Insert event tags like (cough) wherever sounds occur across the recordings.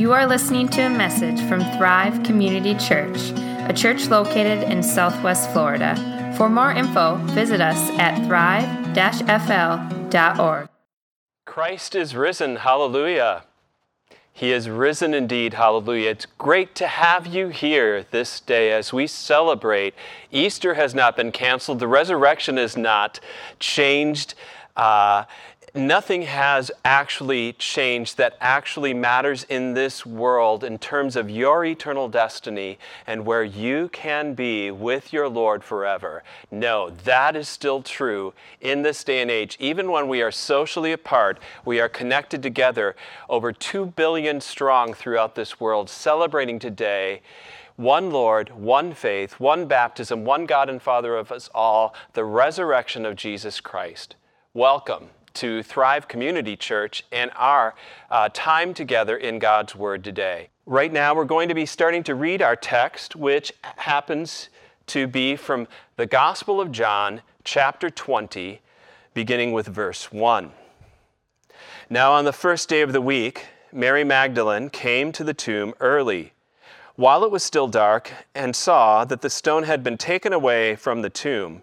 You are listening to a message from Thrive Community Church, a church located in Southwest Florida. For more info, visit us at thrive-fl.org. Christ is risen. Hallelujah. He is risen indeed. Hallelujah. It's great to have you here this day as we celebrate. Easter has not been canceled, the resurrection is not changed. Uh, nothing has actually changed that actually matters in this world in terms of your eternal destiny and where you can be with your Lord forever. No, that is still true in this day and age. Even when we are socially apart, we are connected together, over 2 billion strong throughout this world, celebrating today one Lord, one faith, one baptism, one God and Father of us all, the resurrection of Jesus Christ. Welcome to Thrive Community Church and our uh, time together in God's Word today. Right now, we're going to be starting to read our text, which happens to be from the Gospel of John, chapter 20, beginning with verse 1. Now, on the first day of the week, Mary Magdalene came to the tomb early, while it was still dark, and saw that the stone had been taken away from the tomb.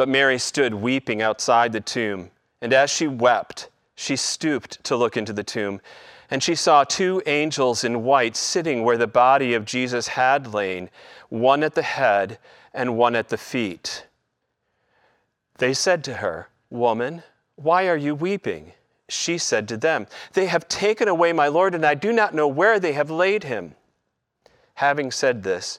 But Mary stood weeping outside the tomb, and as she wept, she stooped to look into the tomb, and she saw two angels in white sitting where the body of Jesus had lain, one at the head and one at the feet. They said to her, Woman, why are you weeping? She said to them, They have taken away my Lord, and I do not know where they have laid him. Having said this,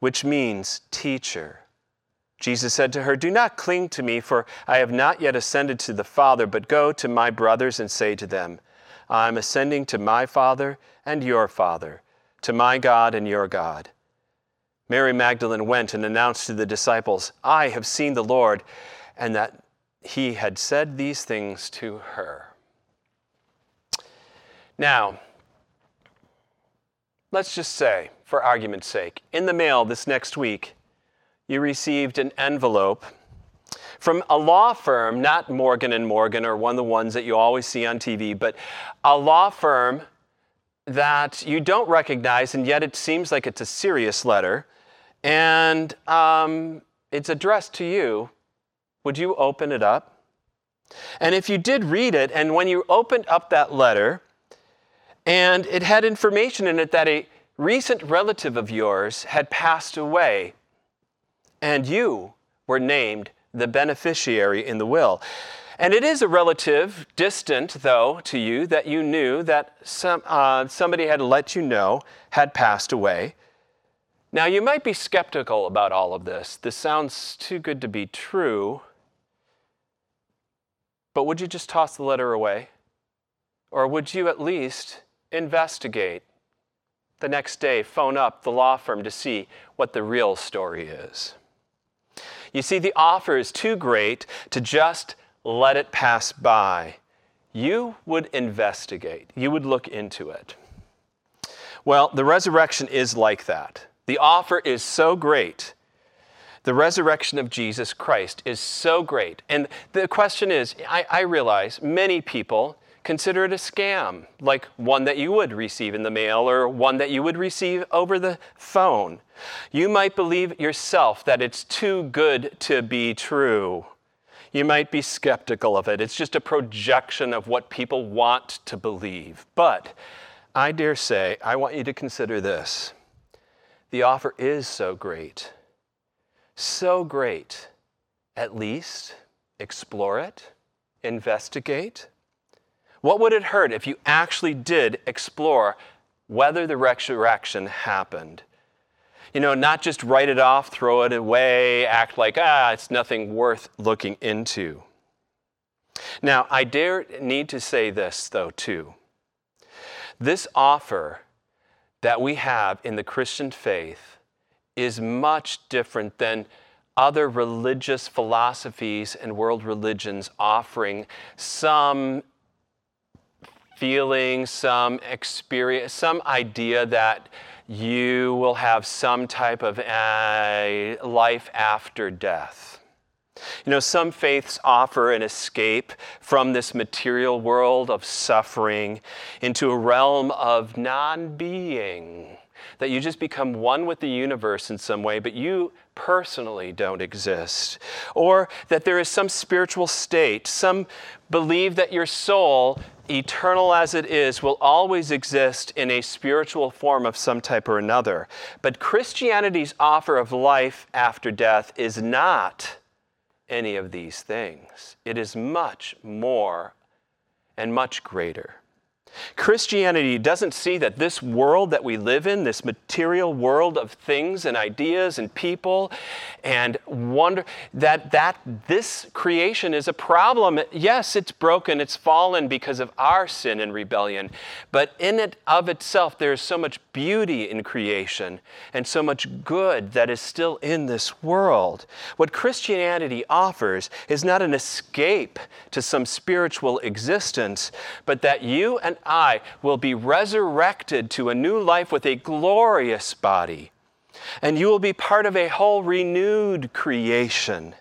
which means teacher. Jesus said to her, Do not cling to me, for I have not yet ascended to the Father, but go to my brothers and say to them, I am ascending to my Father and your Father, to my God and your God. Mary Magdalene went and announced to the disciples, I have seen the Lord, and that he had said these things to her. Now, let's just say, for argument's sake, in the mail this next week, you received an envelope from a law firm, not Morgan and Morgan or one of the ones that you always see on TV, but a law firm that you don't recognize, and yet it seems like it's a serious letter, and um, it's addressed to you. Would you open it up? And if you did read it, and when you opened up that letter, and it had information in it that a recent relative of yours had passed away, and you were named the beneficiary in the will. And it is a relative, distant though, to you that you knew that some, uh, somebody had let you know had passed away. Now, you might be skeptical about all of this. This sounds too good to be true. But would you just toss the letter away? Or would you at least investigate? The next day phone up the law firm to see what the real story is. You see, the offer is too great to just let it pass by. You would investigate, you would look into it. Well, the resurrection is like that. The offer is so great. The resurrection of Jesus Christ is so great. And the question is I, I realize many people consider it a scam, like one that you would receive in the mail or one that you would receive over the phone. You might believe yourself that it's too good to be true. You might be skeptical of it. It's just a projection of what people want to believe. But I dare say, I want you to consider this. The offer is so great, so great. At least explore it, investigate, what would it hurt if you actually did explore whether the resurrection happened? You know, not just write it off, throw it away, act like, ah, it's nothing worth looking into. Now, I dare need to say this, though, too. This offer that we have in the Christian faith is much different than other religious philosophies and world religions offering some feeling, some experience, some idea that you will have some type of a life after death. You know, some faiths offer an escape from this material world of suffering into a realm of non being, that you just become one with the universe in some way, but you personally don't exist. Or that there is some spiritual state, some believe that your soul eternal as it is, will always exist in a spiritual form of some type or another. But Christianity's offer of life after death is not any of these things, it is much more and much greater. Christianity doesn't see that this world that we live in, this material world of things and ideas and people and wonder that that this creation is a problem. Yes, it's broken, it's fallen because of our sin and rebellion, but in it of itself there is so much beauty in creation and so much good that is still in this world. What Christianity offers is not an escape to some spiritual existence, but that you and I will be resurrected to a new life with a glorious body. And you will be part of a whole renewed creation.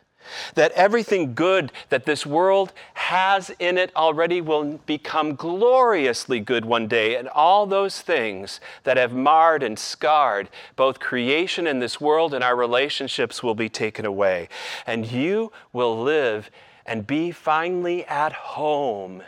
That everything good that this world has in it already will become gloriously good one day, and all those things that have marred and scarred both creation and this world and our relationships will be taken away. And you will live and be finally at home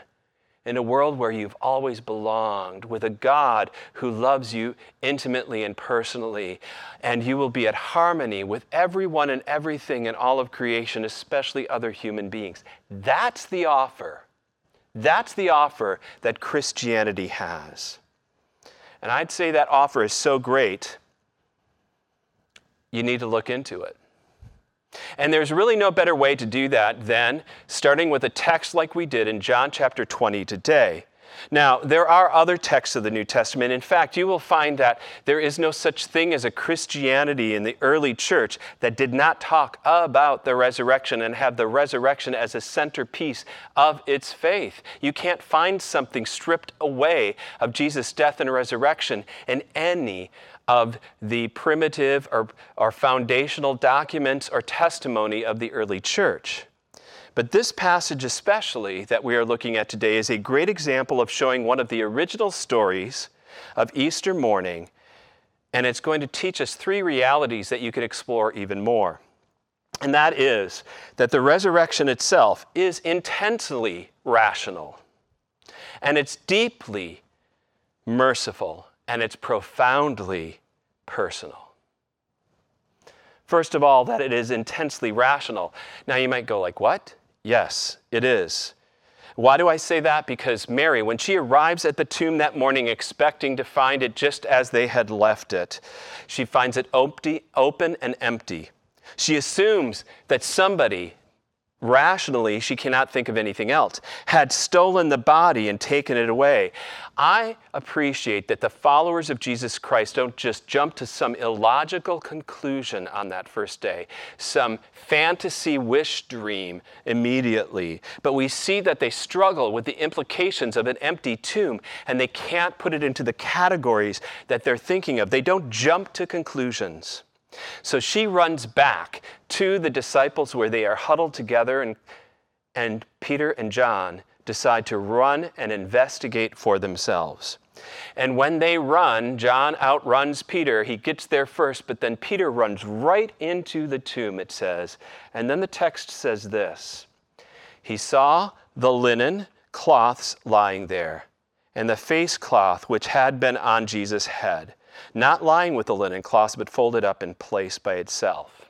in a world where you've always belonged, with a God who loves you intimately and personally, and you will be at harmony with everyone and everything in all of creation, especially other human beings. That's the offer. That's the offer that Christianity has. And I'd say that offer is so great, you need to look into it. And there's really no better way to do that than starting with a text like we did in John chapter 20 today. Now, there are other texts of the New Testament. In fact, you will find that there is no such thing as a Christianity in the early church that did not talk about the resurrection and have the resurrection as a centerpiece of its faith. You can't find something stripped away of Jesus' death and resurrection in any of the primitive or, or foundational documents or testimony of the early church. But this passage, especially that we are looking at today, is a great example of showing one of the original stories of Easter morning, and it's going to teach us three realities that you could explore even more. And that is that the resurrection itself is intensely rational, and it's deeply merciful and it's profoundly personal. First of all, that it is intensely rational. Now you might go like, "What?" Yes, it is. Why do I say that? Because Mary, when she arrives at the tomb that morning expecting to find it just as they had left it, she finds it open and empty. She assumes that somebody rationally, she cannot think of anything else, had stolen the body and taken it away. I appreciate that the followers of Jesus Christ don't just jump to some illogical conclusion on that first day, some fantasy wish dream immediately, but we see that they struggle with the implications of an empty tomb and they can't put it into the categories that they're thinking of. They don't jump to conclusions. So she runs back to the disciples where they are huddled together, and, and Peter and John decide to run and investigate for themselves. And when they run, John outruns Peter. He gets there first, but then Peter runs right into the tomb, it says. And then the text says this He saw the linen cloths lying there, and the face cloth which had been on Jesus' head not lying with the linen cloths, but folded up in place by itself.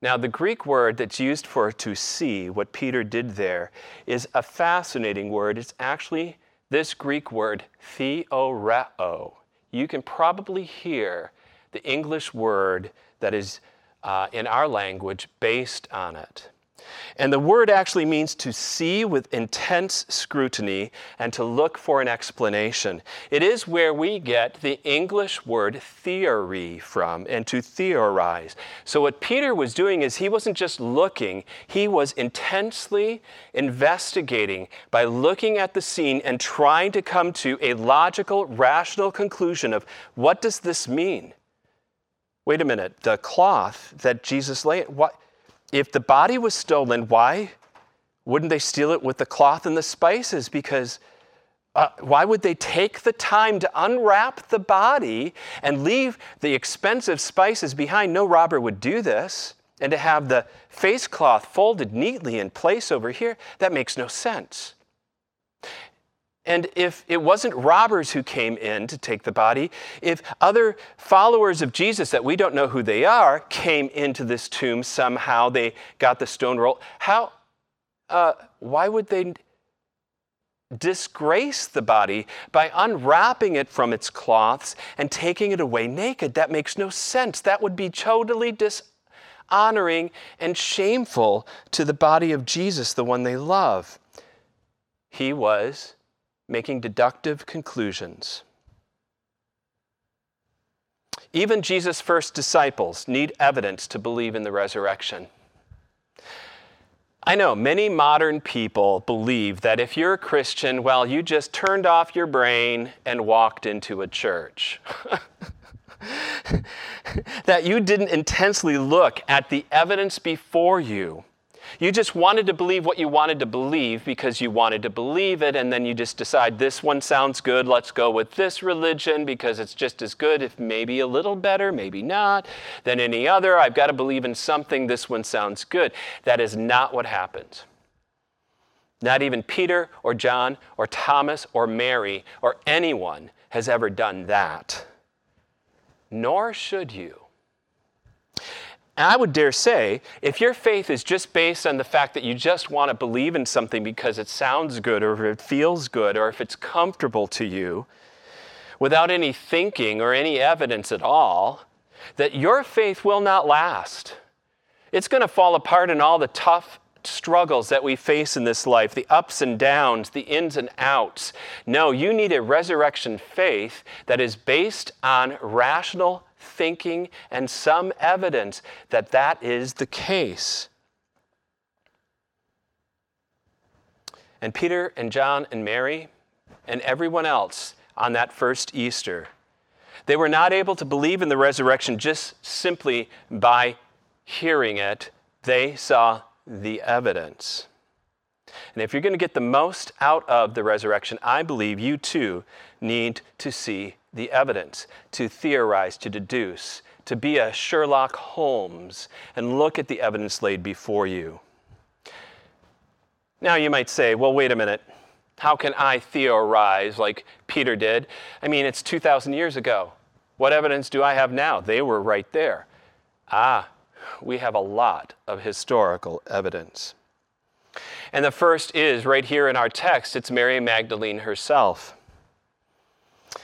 Now, the Greek word that's used for to see, what Peter did there, is a fascinating word. It's actually this Greek word, theoreo. You can probably hear the English word that is uh, in our language based on it. And the word actually means to see with intense scrutiny and to look for an explanation. It is where we get the English word theory from and to theorize. So, what Peter was doing is he wasn't just looking, he was intensely investigating by looking at the scene and trying to come to a logical, rational conclusion of what does this mean? Wait a minute, the cloth that Jesus laid, what? If the body was stolen, why wouldn't they steal it with the cloth and the spices? Because uh, why would they take the time to unwrap the body and leave the expensive spices behind? No robber would do this. And to have the face cloth folded neatly in place over here, that makes no sense. And if it wasn't robbers who came in to take the body, if other followers of Jesus that we don't know who they are came into this tomb somehow, they got the stone roll, how, uh, why would they disgrace the body by unwrapping it from its cloths and taking it away naked? That makes no sense. That would be totally dishonoring and shameful to the body of Jesus, the one they love. He was making deductive conclusions. Even Jesus' first disciples need evidence to believe in the resurrection. I know many modern people believe that if you're a Christian, well, you just turned off your brain and walked into a church. (laughs) that you didn't intensely look at the evidence before you you just wanted to believe what you wanted to believe because you wanted to believe it, and then you just decide this one sounds good, let's go with this religion because it's just as good, if maybe a little better, maybe not, than any other. I've got to believe in something, this one sounds good. That is not what happened. Not even Peter or John or Thomas or Mary or anyone has ever done that. Nor should you. And I would dare say, if your faith is just based on the fact that you just want to believe in something because it sounds good or it feels good or if it's comfortable to you, without any thinking or any evidence at all, that your faith will not last. It's going to fall apart in all the tough struggles that we face in this life, the ups and downs, the ins and outs. No, you need a resurrection faith that is based on rational thinking and some evidence that that is the case. And Peter and John and Mary and everyone else on that first Easter, they were not able to believe in the resurrection just simply by hearing it. They saw the evidence. And if you're going to get the most out of the resurrection, I believe you too need to see the evidence, to theorize, to deduce, to be a Sherlock Holmes and look at the evidence laid before you. Now you might say, well, wait a minute. How can I theorize like Peter did? I mean, it's 2,000 years ago. What evidence do I have now? They were right there. Ah, we have a lot of historical evidence. And the first is right here in our text it's Mary Magdalene herself.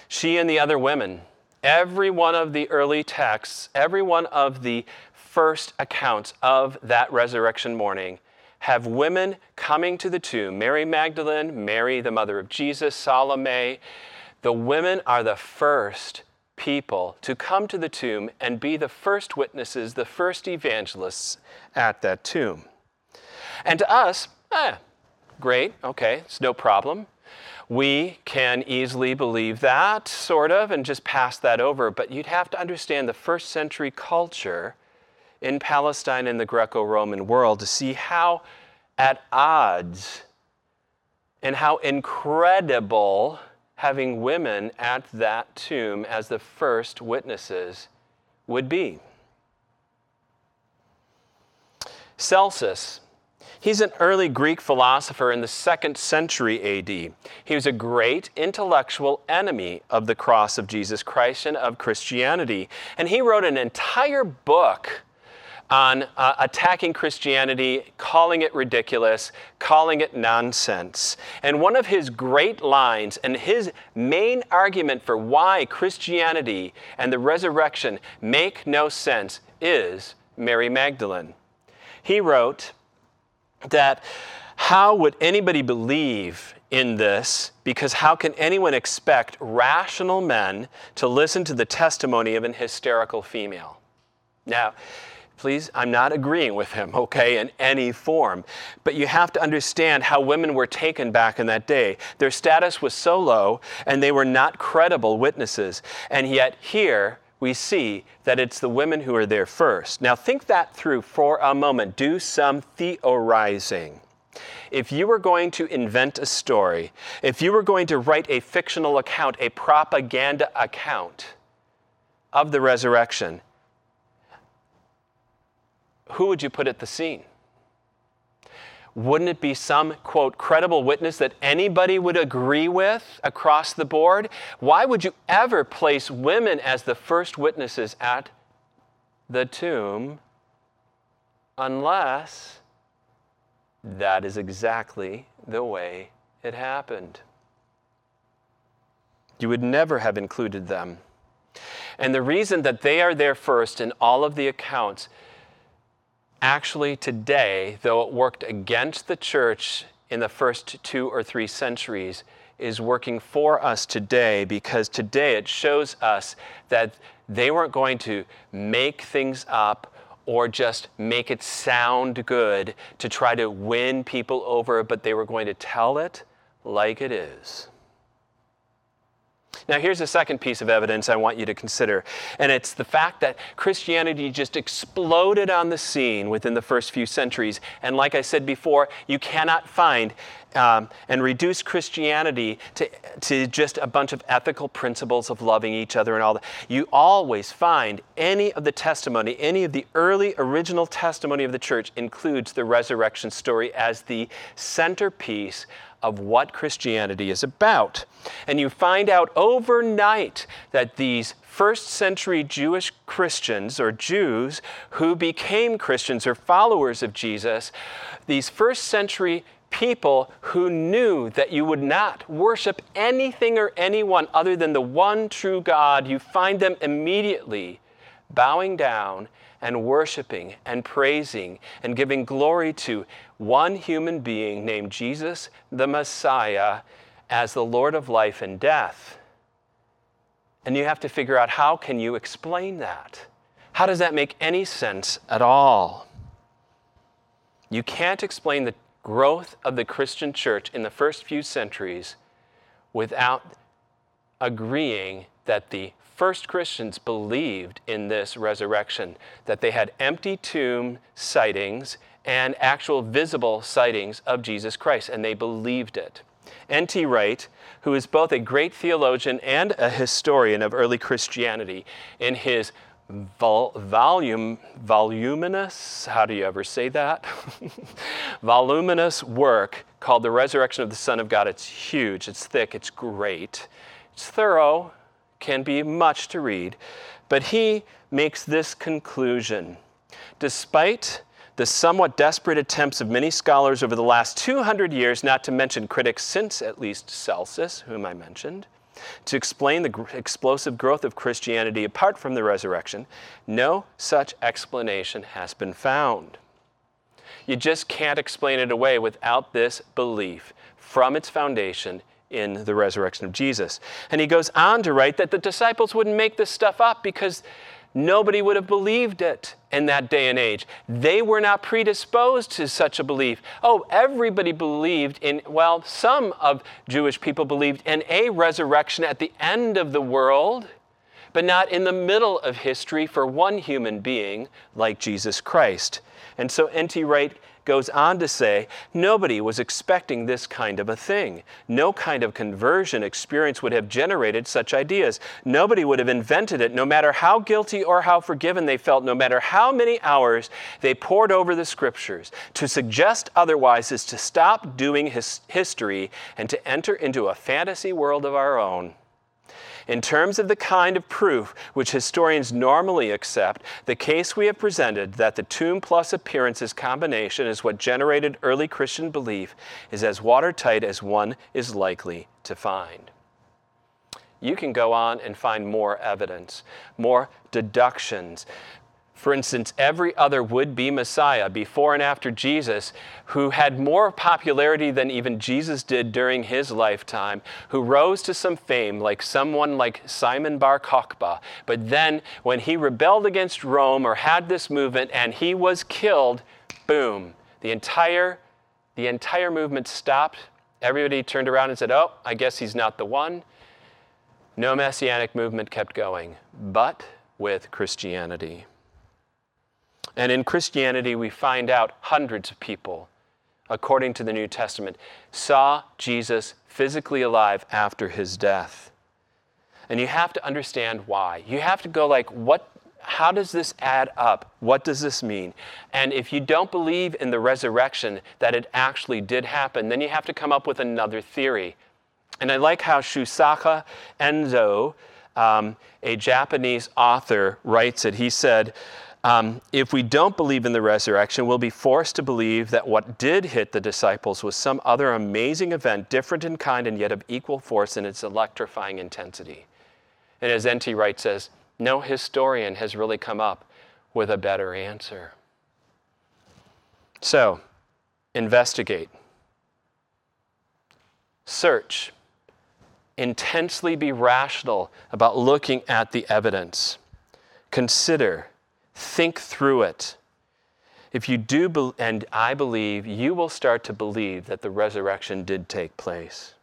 She and the other women every one of the early texts, every one of the first accounts of that resurrection morning have women coming to the tomb Mary Magdalene, Mary, the mother of Jesus, Salome. The women are the first people to come to the tomb and be the first witnesses, the first evangelists at that tomb. And to us, eh, great, okay, it's no problem. We can easily believe that, sort of, and just pass that over. But you'd have to understand the first century culture in Palestine and the Greco Roman world to see how at odds and how incredible having women at that tomb as the first witnesses would be. Celsus He's an early Greek philosopher in the second century AD. He was a great intellectual enemy of the cross of Jesus Christ and of Christianity. And he wrote an entire book on uh, attacking Christianity, calling it ridiculous, calling it nonsense. And one of his great lines and his main argument for why Christianity and the resurrection make no sense is Mary Magdalene. He wrote, that how would anybody believe in this? Because how can anyone expect rational men to listen to the testimony of an hysterical female? Now, please, I'm not agreeing with him, okay, in any form. But you have to understand how women were taken back in that day. Their status was so low, and they were not credible witnesses. And yet, here, we see that it's the women who are there first. Now, think that through for a moment. Do some theorizing. If you were going to invent a story, if you were going to write a fictional account, a propaganda account of the resurrection, who would you put at the scene? Wouldn't it be some, quote, credible witness that anybody would agree with across the board? Why would you ever place women as the first witnesses at the tomb unless that is exactly the way it happened? You would never have included them. And the reason that they are there first in all of the accounts actually today, though it worked against the church in the first two or three centuries, is working for us today because today it shows us that they weren't going to make things up or just make it sound good to try to win people over, but they were going to tell it like it is. Now, here's the second piece of evidence I want you to consider, and it's the fact that Christianity just exploded on the scene within the first few centuries. And like I said before, you cannot find um, and reduce Christianity to, to just a bunch of ethical principles of loving each other and all that. You always find any of the testimony, any of the early original testimony of the church includes the resurrection story as the centerpiece of what Christianity is about. And you find out overnight that these first century Jewish Christians or Jews who became Christians or followers of Jesus, these first century people who knew that you would not worship anything or anyone other than the one true God, you find them immediately bowing down and worshiping and praising and giving glory to one human being named Jesus the Messiah as the Lord of life and death. And you have to figure out how can you explain that? How does that make any sense at all? You can't explain the growth of the Christian church in the first few centuries without agreeing that the first Christians believed in this resurrection, that they had empty tomb sightings and actual visible sightings of Jesus Christ, and they believed it. N.T. Wright, who is both a great theologian and a historian of early Christianity, in his vol- volume, voluminous, how do you ever say that? (laughs) voluminous work called The Resurrection of the Son of God. It's huge, it's thick, it's great, it's thorough, can be much to read, but he makes this conclusion. Despite the somewhat desperate attempts of many scholars over the last 200 years, not to mention critics since at least Celsus, whom I mentioned, To explain the gr- explosive growth of Christianity apart from the resurrection, no such explanation has been found. You just can't explain it away without this belief from its foundation in the resurrection of Jesus. And he goes on to write that the disciples wouldn't make this stuff up because nobody would have believed it in that day and age. They were not predisposed to such a belief. Oh, everybody believed in, well, some of Jewish people believed in a resurrection at the end of the world, but not in the middle of history for one human being like Jesus Christ. And so N.T. Wright goes on to say nobody was expecting this kind of a thing. No kind of conversion experience would have generated such ideas. Nobody would have invented it, no matter how guilty or how forgiven they felt, no matter how many hours they pored over the scriptures. To suggest otherwise is to stop doing his history and to enter into a fantasy world of our own. In terms of the kind of proof which historians normally accept, the case we have presented that the tomb plus appearances combination is what generated early Christian belief is as watertight as one is likely to find. You can go on and find more evidence, more deductions, for instance, every other would be Messiah before and after Jesus, who had more popularity than even Jesus did during his lifetime, who rose to some fame, like someone like Simon Bar Kokhba. But then, when he rebelled against Rome or had this movement and he was killed, boom, the entire, the entire movement stopped. Everybody turned around and said, Oh, I guess he's not the one. No messianic movement kept going, but with Christianity. And in Christianity, we find out hundreds of people, according to the New Testament, saw Jesus physically alive after his death. And you have to understand why. You have to go like, what how does this add up? What does this mean? And if you don't believe in the resurrection, that it actually did happen, then you have to come up with another theory. And I like how Shusaku Endo, um, a Japanese author, writes it. He said, um, if we don't believe in the resurrection, we'll be forced to believe that what did hit the disciples was some other amazing event, different in kind and yet of equal force in its electrifying intensity. And as N.T. Wright says, no historian has really come up with a better answer. So, investigate, search, intensely be rational about looking at the evidence, consider Think through it. If you do, be- and I believe, you will start to believe that the resurrection did take place.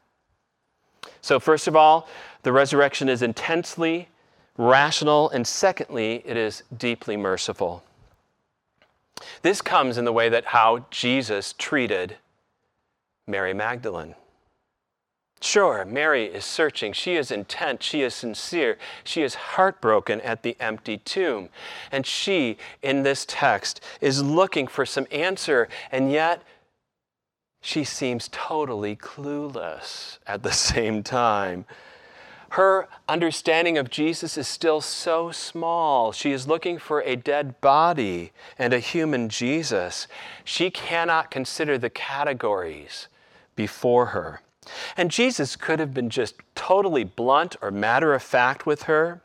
So, first of all, the resurrection is intensely rational, and secondly, it is deeply merciful. This comes in the way that how Jesus treated Mary Magdalene. Sure, Mary is searching. She is intent. She is sincere. She is heartbroken at the empty tomb. And she, in this text, is looking for some answer, and yet she seems totally clueless at the (laughs) same time. Her understanding of Jesus is still so small. She is looking for a dead body and a human Jesus. She cannot consider the categories before her. And Jesus could have been just totally blunt or matter of fact with her,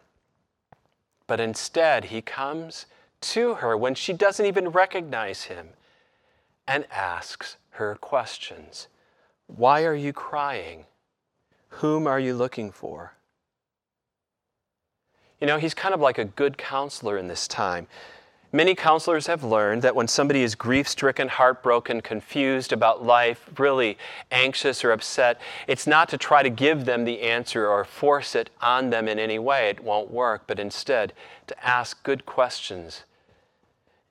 but instead he comes to her when she doesn't even recognize him and asks her questions Why are you crying? Whom are you looking for? You know, he's kind of like a good counselor in this time. Many counselors have learned that when somebody is grief stricken, heartbroken, confused about life, really anxious or upset, it's not to try to give them the answer or force it on them in any way. It won't work, but instead to ask good questions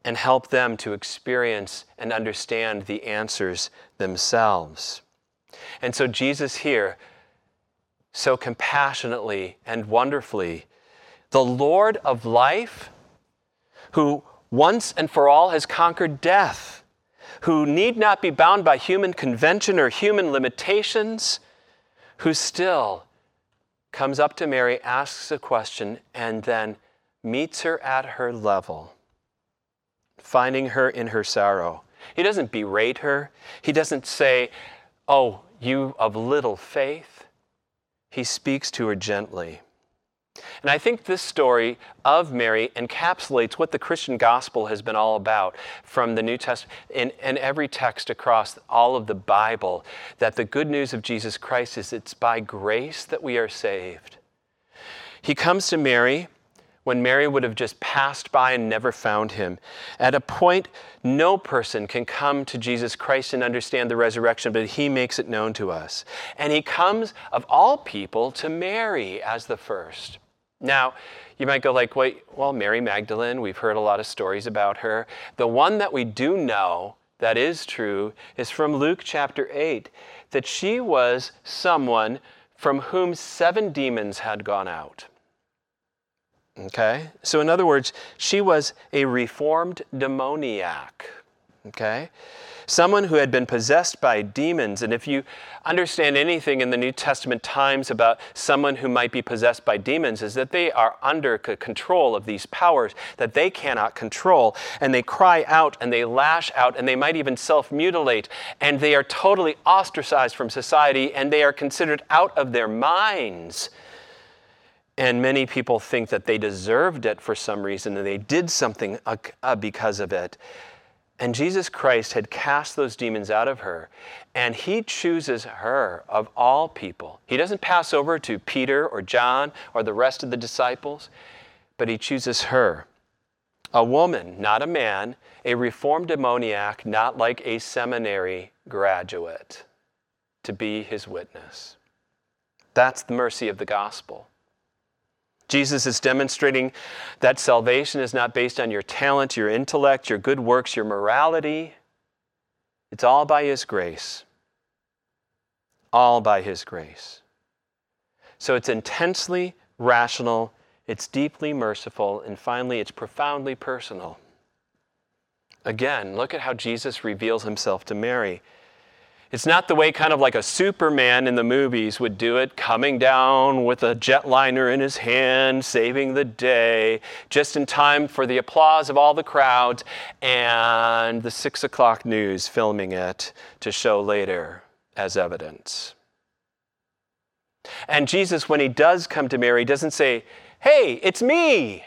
and help them to experience and understand the answers themselves. And so Jesus here, so compassionately and wonderfully, the Lord of life, who once and for all has conquered death, who need not be bound by human convention or human limitations, who still comes up to Mary, asks a question, and then meets her at her level, finding her in her sorrow. He doesn't berate her, he doesn't say, Oh, you of little faith. he speaks to her gently. And I think this story of Mary encapsulates what the Christian gospel has been all about from the New Testament in every text across all of the Bible that the good news of Jesus Christ is it's by grace that we are saved. He comes to Mary when Mary would have just passed by and never found him. At a point, no person can come to Jesus Christ and understand the resurrection, but he makes it known to us. And he comes, of all people, to Mary as the first. Now, you might go like, wait, well, Mary Magdalene, we've heard a lot of stories about her. The one that we do know that is true is from Luke chapter 8, that she was someone from whom seven demons had gone out. Okay? So, in other words, she was a reformed demoniac. Okay? Someone who had been possessed by demons. And if you understand anything in the New Testament times about someone who might be possessed by demons, is that they are under control of these powers that they cannot control. And they cry out and they lash out and they might even self mutilate. And they are totally ostracized from society and they are considered out of their minds. And many people think that they deserved it for some reason and they did something uh, uh, because of it. And Jesus Christ had cast those demons out of her, and he chooses her of all people. He doesn't pass over to Peter or John or the rest of the disciples, but he chooses her. A woman, not a man, a reformed demoniac, not like a seminary graduate, to be his witness. That's the mercy of the gospel. Jesus is demonstrating that salvation is not based on your talent, your intellect, your good works, your morality. It's all by His grace. All by His grace. So it's intensely rational, it's deeply merciful, and finally, it's profoundly personal. Again, look at how Jesus reveals Himself to Mary. It's not the way kind of like a Superman in the movies would do it, coming down with a jetliner in his hand, saving the day, just in time for the applause of all the crowds and the six o'clock news filming it to show later as evidence. And Jesus, when he does come to Mary, doesn't say, Hey, it's me.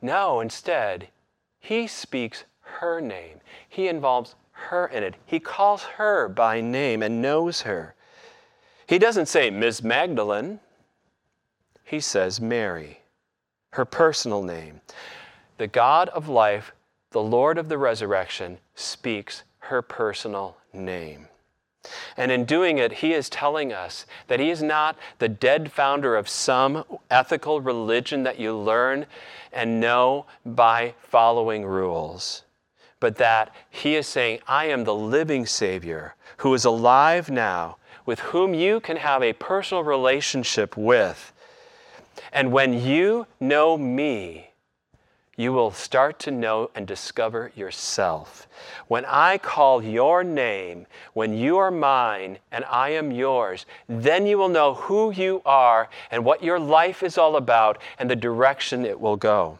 No, instead, he speaks her name. He involves her in it. He calls her by name and knows her. He doesn't say Ms. Magdalene, he says Mary, her personal name. The God of life, the Lord of the resurrection, speaks her personal name. And in doing it, he is telling us that he is not the dead founder of some ethical religion that you learn and know by following rules but that he is saying, I am the living Savior who is alive now, with whom you can have a personal relationship with. And when you know me, you will start to know and discover yourself. When I call your name, when you are mine and I am yours, then you will know who you are and what your life is all about and the direction it will go.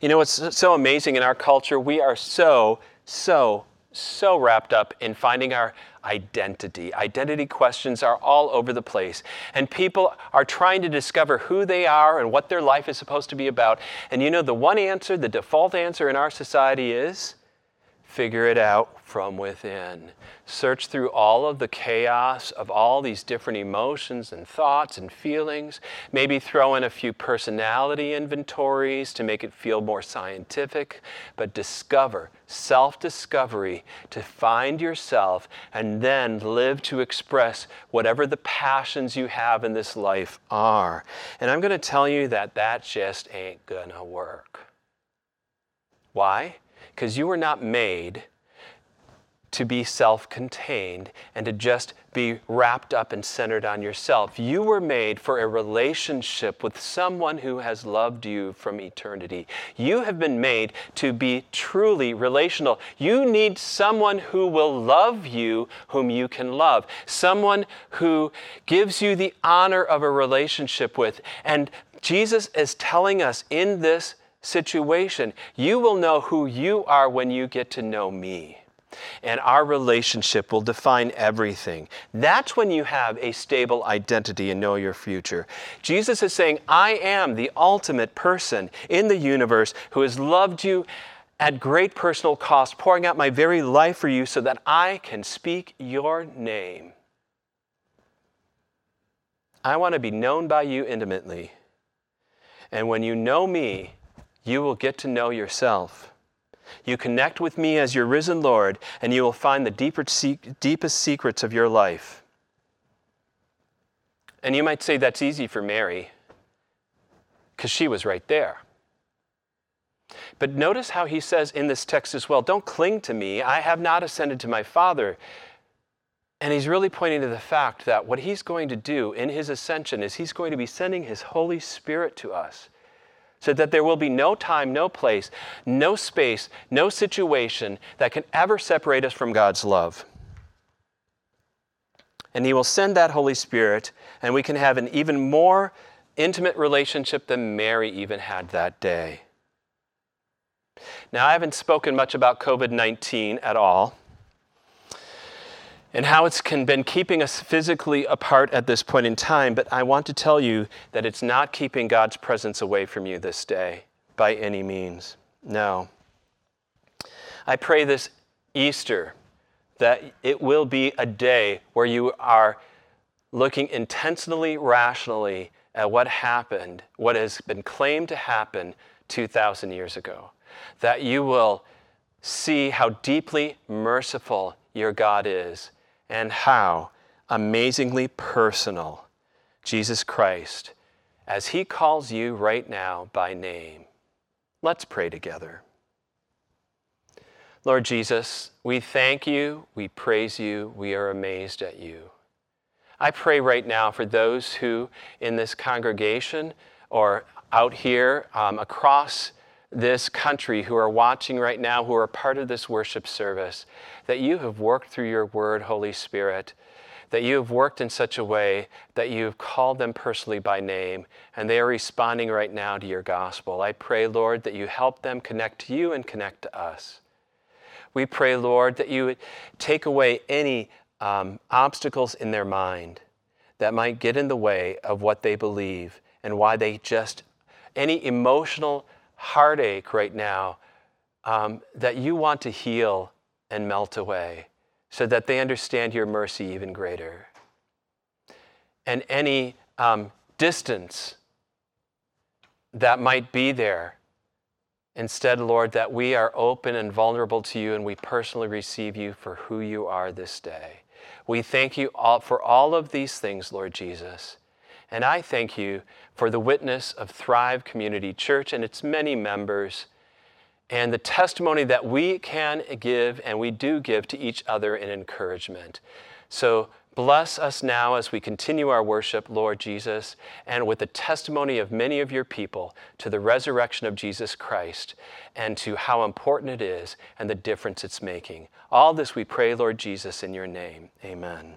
You know, it's so amazing in our culture. We are so, so, so wrapped up in finding our identity. Identity questions are all over the place. And people are trying to discover who they are and what their life is supposed to be about. And you know, the one answer, the default answer in our society is figure it out from within. Search through all of the chaos of all these different emotions and thoughts and feelings. Maybe throw in a few personality inventories to make it feel more scientific. But discover, self discovery, to find yourself and then live to express whatever the passions you have in this life are. And I'm going to tell you that that just ain't going to work. Why? Because you were not made to be self contained and to just be wrapped up and centered on yourself. You were made for a relationship with someone who has loved you from eternity. You have been made to be truly relational. You need someone who will love you, whom you can love, someone who gives you the honor of a relationship with. And Jesus is telling us in this situation. You will know who you are when you get to know me. and our relationship will define everything. That's when you have a stable identity and know your future. Jesus is saying, I am the ultimate person in the universe who has loved you at great personal cost, pouring out my very life for you so that I can speak your name. I want to be known by you intimately. And when you know me, you will get to know yourself. You connect with me as your risen Lord, and you will find the deeper, deepest secrets of your life. And you might say that's easy for Mary, because she was right there. But notice how he says in this text as well don't cling to me, I have not ascended to my Father. And he's really pointing to the fact that what he's going to do in his ascension is he's going to be sending his Holy Spirit to us so that there will be no time, no place, no space, no situation that can ever separate us from God's love. And He will send that Holy Spirit, and we can have an even more intimate relationship than Mary even had that day. Now, I haven't spoken much about COVID 19 at all and how it's been keeping us physically apart at this point in time, but I want to tell you that it's not keeping God's presence away from you this day by any means. No. I pray this Easter that it will be a day where you are looking intentionally, rationally at what happened, what has been claimed to happen 2,000 years ago. That you will see how deeply merciful your God is and how amazingly personal Jesus Christ as he calls you right now by name. Let's pray together. Lord Jesus, we thank you, we praise you, we are amazed at you. I pray right now for those who in this congregation or out here um, across this country who are watching right now, who are part of this worship service, that you have worked through your word, Holy Spirit, that you have worked in such a way that you have called them personally by name, and they are responding right now to your gospel. I pray, Lord, that you help them connect to you and connect to us. We pray, Lord, that you would take away any um, obstacles in their mind that might get in the way of what they believe and why they just, any emotional heartache right now um, that you want to heal and melt away so that they understand your mercy even greater. And any um, distance that might be there, instead, Lord, that we are open and vulnerable to you and we personally receive you for who you are this day. We thank you all for all of these things, Lord Jesus. And I thank you for the witness of Thrive Community Church and its many members and the testimony that we can give and we do give to each other in encouragement. So bless us now as we continue our worship, Lord Jesus, and with the testimony of many of your people to the resurrection of Jesus Christ and to how important it is and the difference it's making. All this we pray, Lord Jesus, in your name. Amen.